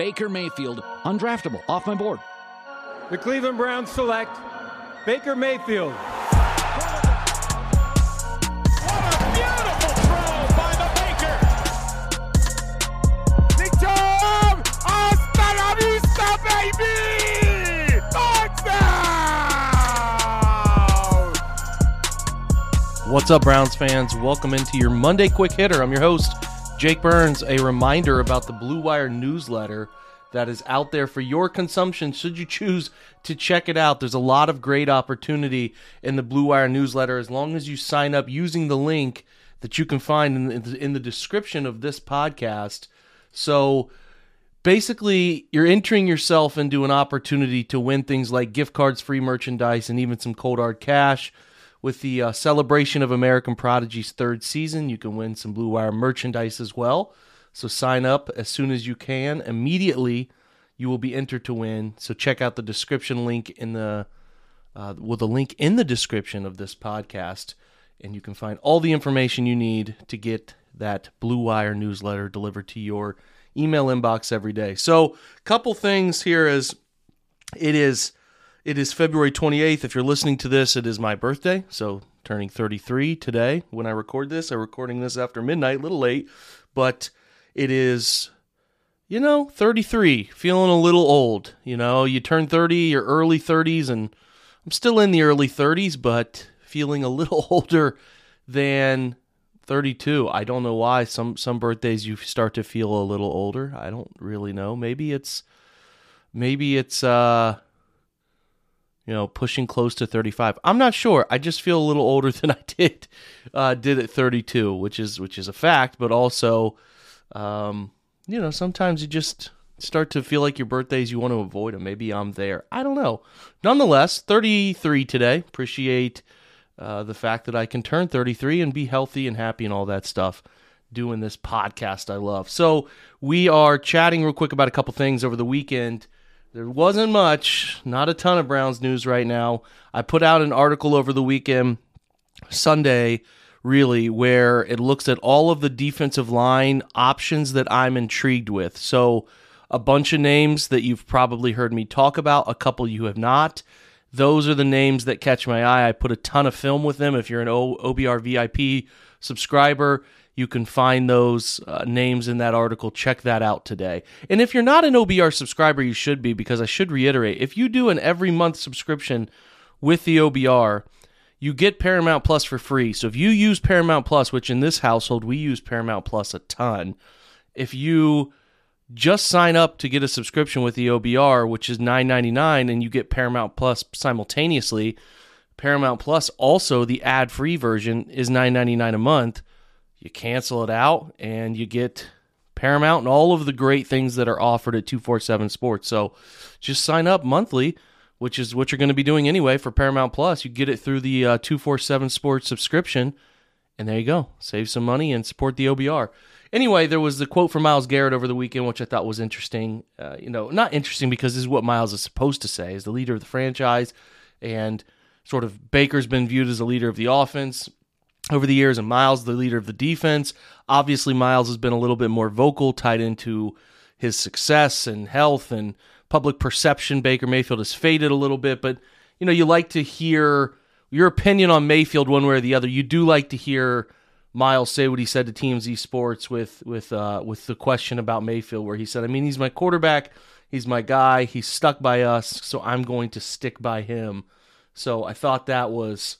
Baker Mayfield, undraftable, off my board. The Cleveland Browns select Baker Mayfield. What a beautiful throw by the Baker. Big Jam! I sparabisa baby! What's up, Browns fans? Welcome into your Monday Quick Hitter. I'm your host, Jake Burns. A reminder about the Blue Wire newsletter that is out there for your consumption should you choose to check it out. There's a lot of great opportunity in the Blue Wire newsletter as long as you sign up using the link that you can find in the, in the description of this podcast. So basically, you're entering yourself into an opportunity to win things like gift cards, free merchandise, and even some cold hard cash. With the uh, celebration of American Prodigy's third season, you can win some Blue Wire merchandise as well. So sign up as soon as you can. Immediately, you will be entered to win. So check out the description link in the uh, well, the link in the description of this podcast, and you can find all the information you need to get that Blue Wire newsletter delivered to your email inbox every day. So, couple things here is it is it is February 28th. If you're listening to this, it is my birthday. So, turning 33 today when I record this. I'm recording this after midnight, a little late, but it is, you know, 33, feeling a little old. You know, you turn 30, your early 30s, and I'm still in the early 30s, but feeling a little older than 32. I don't know why. Some some birthdays you start to feel a little older. I don't really know. Maybe it's maybe it's uh you know, pushing close to 35. I'm not sure. I just feel a little older than I did uh, did at 32, which is which is a fact, but also um, you know, sometimes you just start to feel like your birthdays you want to avoid them. Maybe I'm there. I don't know. Nonetheless, 33 today. Appreciate uh, the fact that I can turn 33 and be healthy and happy and all that stuff doing this podcast I love. So, we are chatting real quick about a couple things over the weekend. There wasn't much, not a ton of Browns news right now. I put out an article over the weekend, Sunday, really, where it looks at all of the defensive line options that I'm intrigued with. So, a bunch of names that you've probably heard me talk about, a couple you have not. Those are the names that catch my eye. I put a ton of film with them. If you're an OBR VIP subscriber, you can find those uh, names in that article. Check that out today. And if you're not an OBR subscriber, you should be because I should reiterate if you do an every month subscription with the OBR, you get Paramount Plus for free. So if you use Paramount Plus, which in this household we use Paramount Plus a ton, if you just sign up to get a subscription with the OBR, which is $9.99, and you get Paramount Plus simultaneously. Paramount Plus also the ad-free version is $9.99 a month. You cancel it out and you get Paramount and all of the great things that are offered at 247 Sports. So just sign up monthly, which is what you're going to be doing anyway for Paramount Plus. You get it through the uh, 247 Sports subscription, and there you go. Save some money and support the OBR. Anyway, there was the quote from Myles Garrett over the weekend, which I thought was interesting. Uh, you know, not interesting because this is what Myles is supposed to say as the leader of the franchise, and sort of Baker's been viewed as a leader of the offense over the years, and Myles, the leader of the defense. Obviously, Myles has been a little bit more vocal, tied into his success and health and public perception. Baker Mayfield has faded a little bit, but you know, you like to hear your opinion on Mayfield one way or the other. You do like to hear Myles say what he said to TMZ Sports with with uh, with the question about Mayfield, where he said, "I mean, he's my quarterback, he's my guy, he's stuck by us, so I'm going to stick by him." So I thought that was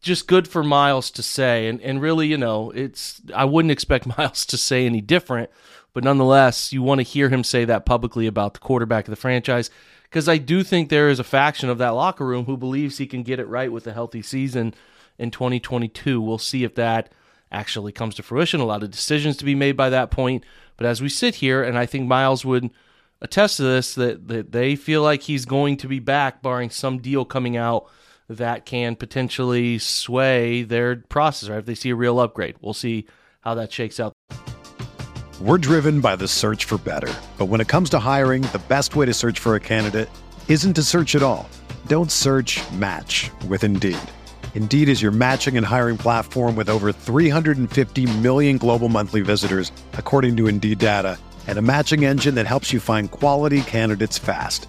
just good for Myles to say, and and really, you know, it's I wouldn't expect Myles to say any different, but nonetheless, you want to hear him say that publicly about the quarterback of the franchise. Because I do think there is a faction of that locker room who believes he can get it right with a healthy season in 2022. We'll see if that actually comes to fruition. A lot of decisions to be made by that point. But as we sit here, and I think Myles would attest to this, that, that they feel like he's going to be back, barring some deal coming out that can potentially sway their process, right? If they see a real upgrade, we'll see how that shakes out. We're driven by the search for better. But when it comes to hiring, the best way to search for a candidate isn't to search at all. Don't search match with Indeed. Indeed is your matching and hiring platform with over 350 million global monthly visitors, according to Indeed data, and a matching engine that helps you find quality candidates fast.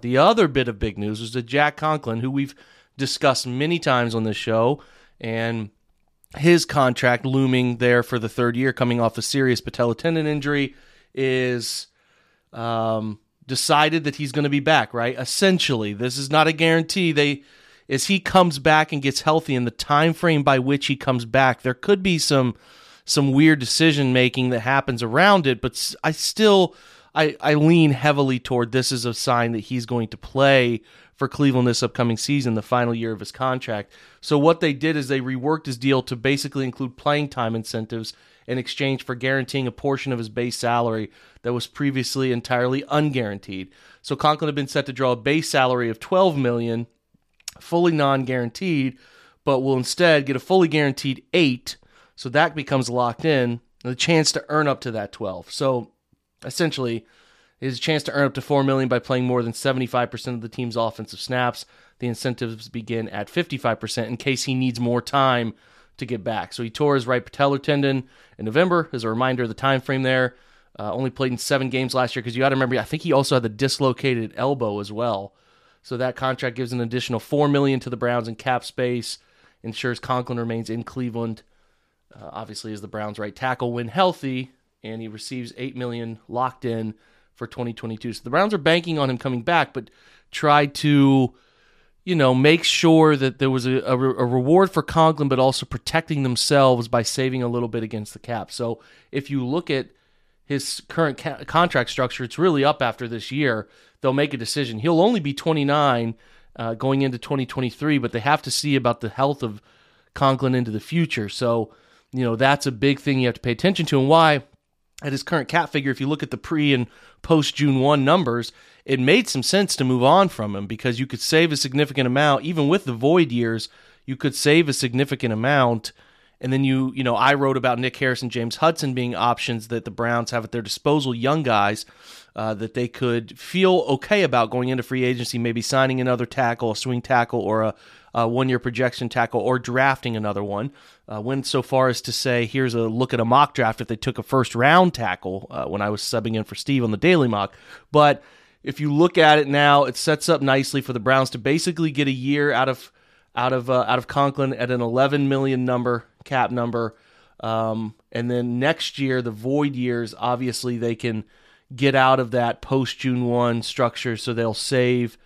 The other bit of big news was that Jack Conklin, who we've discussed many times on this show, and his contract looming there for the third year, coming off a serious patella tendon injury, is um, decided that he's going to be back. Right? Essentially, this is not a guarantee. They as he comes back and gets healthy, in the time frame by which he comes back, there could be some some weird decision making that happens around it. But I still I, I lean heavily toward this is a sign that he's going to play for Cleveland this upcoming season, the final year of his contract. So what they did is they reworked his deal to basically include playing time incentives in exchange for guaranteeing a portion of his base salary that was previously entirely unguaranteed. So Conklin had been set to draw a base salary of 12 million, fully non-guaranteed, but will instead get a fully guaranteed 8, so that becomes locked in, the chance to earn up to that 12. So essentially his chance to earn up to 4 million by playing more than 75% of the team's offensive snaps. The incentives begin at 55% in case he needs more time to get back. So he tore his right patellar tendon in November as a reminder of the time frame there. Uh, only played in 7 games last year because you got to remember I think he also had the dislocated elbow as well. So that contract gives an additional 4 million to the Browns in cap space, ensures Conklin remains in Cleveland. Uh, obviously as the Browns right tackle when healthy, and he receives eight million locked in for 2022. So the Browns are banking on him coming back, but try to, you know, make sure that there was a, a, a reward for Conklin, but also protecting themselves by saving a little bit against the cap. So if you look at his current ca- contract structure, it's really up after this year. They'll make a decision. He'll only be 29 uh, going into 2023, but they have to see about the health of Conklin into the future. So, you know, that's a big thing you have to pay attention to. And why at his current cap figure, if you look at the pre and post June 1 numbers, it made some sense to move on from him because you could save a significant amount, even with the void years, you could save a significant amount. And then you, you know, I wrote about Nick Harris and James Hudson being options that the Browns have at their disposal, young guys uh, that they could feel okay about going into free agency, maybe signing another tackle, a swing tackle, or a, a one year projection tackle, or drafting another one uh, went so far as to say, here's a look at a mock draft if they took a first round tackle uh, when I was subbing in for Steve on the Daily Mock. But if you look at it now, it sets up nicely for the Browns to basically get a year out of out of uh, out of Conklin at an 11 million number cap number, um, and then next year the void years obviously they can get out of that post June one structure, so they'll save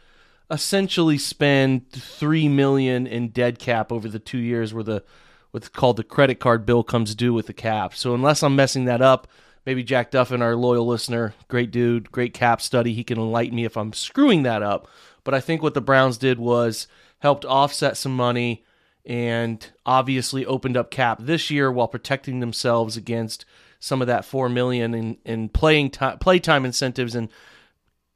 essentially spend three million in dead cap over the two years where the what's called the credit card bill comes due with the cap. So unless I'm messing that up, maybe Jack Duffin, our loyal listener, great dude, great cap study, he can enlighten me if I'm screwing that up. But I think what the Browns did was helped offset some money and obviously opened up cap this year while protecting themselves against some of that four million in, in playing time, playtime incentives. And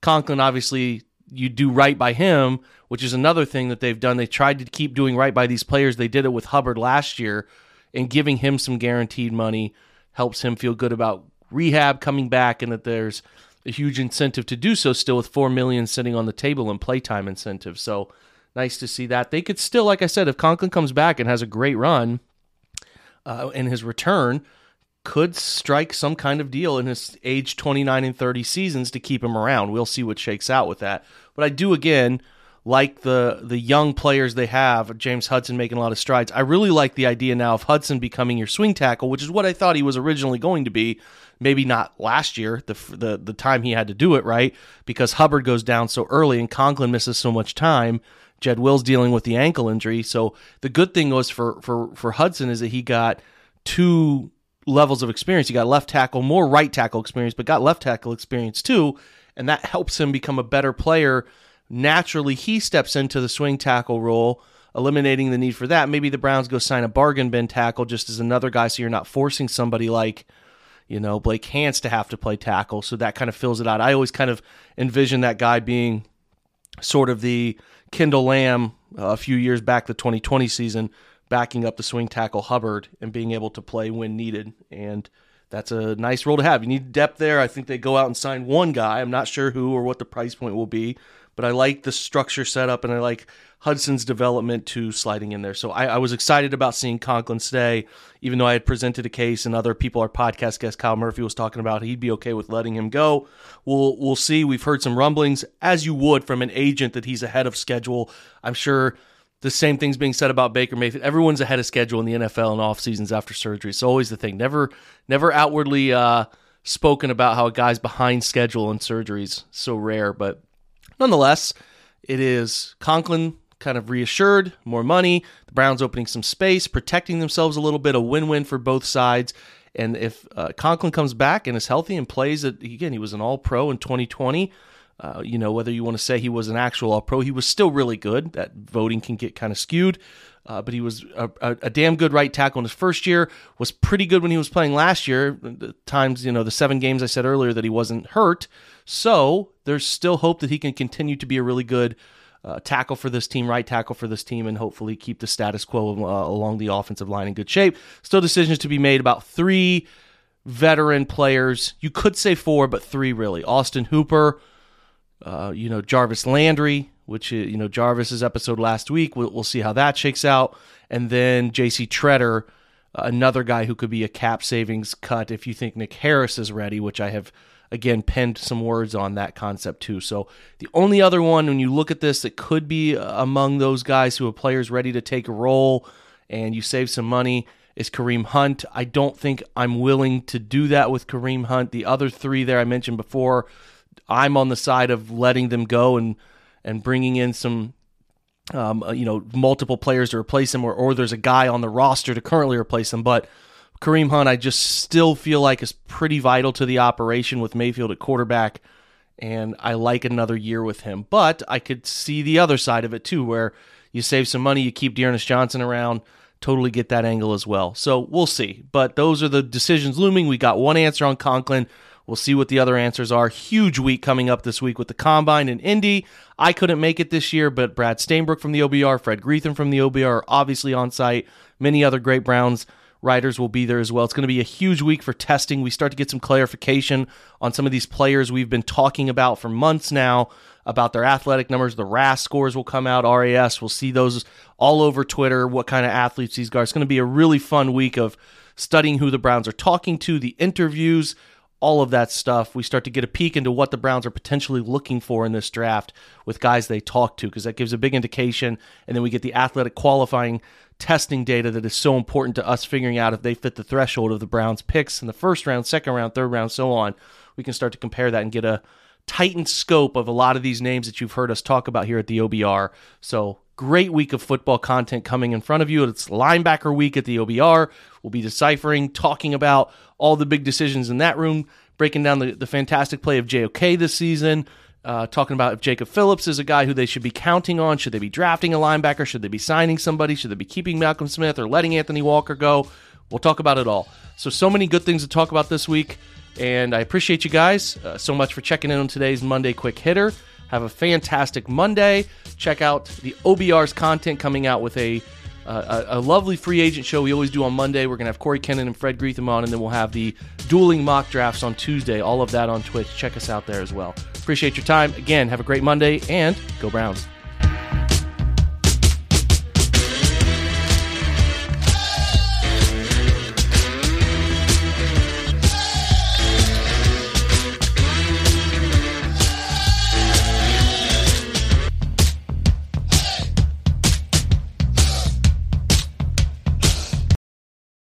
Conklin obviously you do right by him, which is another thing that they've done. They tried to keep doing right by these players. They did it with Hubbard last year, and giving him some guaranteed money helps him feel good about rehab coming back, and that there's a huge incentive to do so still with four million sitting on the table in playtime incentive. So Nice to see that. They could still, like I said, if Conklin comes back and has a great run uh, in his return, could strike some kind of deal in his age 29 and 30 seasons to keep him around. We'll see what shakes out with that. But I do again like the the young players they have, James Hudson making a lot of strides. I really like the idea now of Hudson becoming your swing tackle, which is what I thought he was originally going to be. Maybe not last year, the the the time he had to do it right because Hubbard goes down so early and Conklin misses so much time. Jed Wills dealing with the ankle injury. So the good thing was for for for Hudson is that he got two levels of experience. He got left tackle, more right tackle experience, but got left tackle experience too, and that helps him become a better player naturally he steps into the swing tackle role, eliminating the need for that. Maybe the Browns go sign a bargain bin tackle just as another guy, so you're not forcing somebody like, you know, Blake Hance to have to play tackle. So that kind of fills it out. I always kind of envision that guy being sort of the Kendall Lamm uh, a few years back, the 2020 season, backing up the swing tackle Hubbard and being able to play when needed. And that's a nice role to have. You need depth there. I think they go out and sign one guy. I'm not sure who or what the price point will be, but I like the structure setup and I like Hudson's development to sliding in there. So I, I, was excited about seeing Conklin stay, even though I had presented a case and other people, our podcast guest Kyle Murphy was talking about he'd be okay with letting him go. We'll we'll see. We've heard some rumblings, as you would from an agent, that he's ahead of schedule. I'm sure the same thing's being said about Baker Mayfield. Everyone's ahead of schedule in the NFL and off seasons after surgery. It's always the thing. Never never outwardly uh, spoken about how a guy's behind schedule in surgeries. So rare, but Nonetheless, it is Conklin kind of reassured, more money, the Browns opening some space, protecting themselves a little bit, a win win for both sides. And if uh, Conklin comes back and is healthy and plays, again, he was an all pro in 2020. Uh, you know, whether you want to say he was an actual all pro, he was still really good. That voting can get kind of skewed. Uh, but he was a, a, a, damn good right tackle in his first year. Was pretty good when he was playing last year. The times you know the seven games I said earlier that he wasn't hurt. So there's still hope that he can continue to be a really good uh, tackle for this team, right tackle for this team, and hopefully keep the status quo uh, along the offensive line in good shape. Still decisions to be made about three veteran players. You could say four, but three really. Austin Hooper, uh, you know Jarvis Landry, which uh, you know Jarvis's episode last week. We'll, we'll see how that shakes out, and then J.C. Tretter, uh, another guy who could be a cap savings cut if you think Nick Harris is ready, which I have again penned some words on that concept too. So the only other one when you look at this that could be among those guys who are players ready to take a role and you save some money is Kareem Hunt. I don't think I'm willing to do that with Kareem Hunt. The other three there I mentioned before, I'm on the side of letting them go and and bringing in some um, you know multiple players to replace him or, or there's a guy on the roster to currently replace him but Kareem Hunt, I just still feel like is pretty vital to the operation with Mayfield at quarterback, and I like another year with him. But I could see the other side of it too, where you save some money, you keep D'Ernest Johnson around, totally get that angle as well. So we'll see. But those are the decisions looming. We got one answer on Conklin. We'll see what the other answers are. Huge week coming up this week with the Combine in Indy. I couldn't make it this year, but Brad Stainbrook from the OBR, Fred Greetham from the OBR are obviously on site. Many other great Browns writers will be there as well. It's going to be a huge week for testing. We start to get some clarification on some of these players we've been talking about for months now about their athletic numbers. The RAS scores will come out, RAS. We'll see those all over Twitter, what kind of athletes these guys. It's going to be a really fun week of studying who the Browns are talking to, the interviews, all of that stuff. We start to get a peek into what the Browns are potentially looking for in this draft with guys they talk to, because that gives a big indication. And then we get the athletic qualifying testing data that is so important to us figuring out if they fit the threshold of the Browns picks in the first round, second round, third round, so on. We can start to compare that and get a tightened scope of a lot of these names that you've heard us talk about here at the OBR. So great week of football content coming in front of you. It's linebacker week at the OBR. We'll be deciphering, talking about all the big decisions in that room, breaking down the, the fantastic play of JOK this season, uh, talking about if Jacob Phillips is a guy who they should be counting on. Should they be drafting a linebacker? Should they be signing somebody? Should they be keeping Malcolm Smith or letting Anthony Walker go? We'll talk about it all. So, so many good things to talk about this week. And I appreciate you guys uh, so much for checking in on today's Monday Quick Hitter. Have a fantastic Monday. Check out the OBR's content coming out with a uh, a, a, lovely free agent show we always do on Monday. We're going to have Corey Kennan and Fred Greetham on, and then we'll have the dueling mock drafts on Tuesday. All of that on Twitch. Check us out there as well. Appreciate your time. Again, have a great Monday, and go Browns.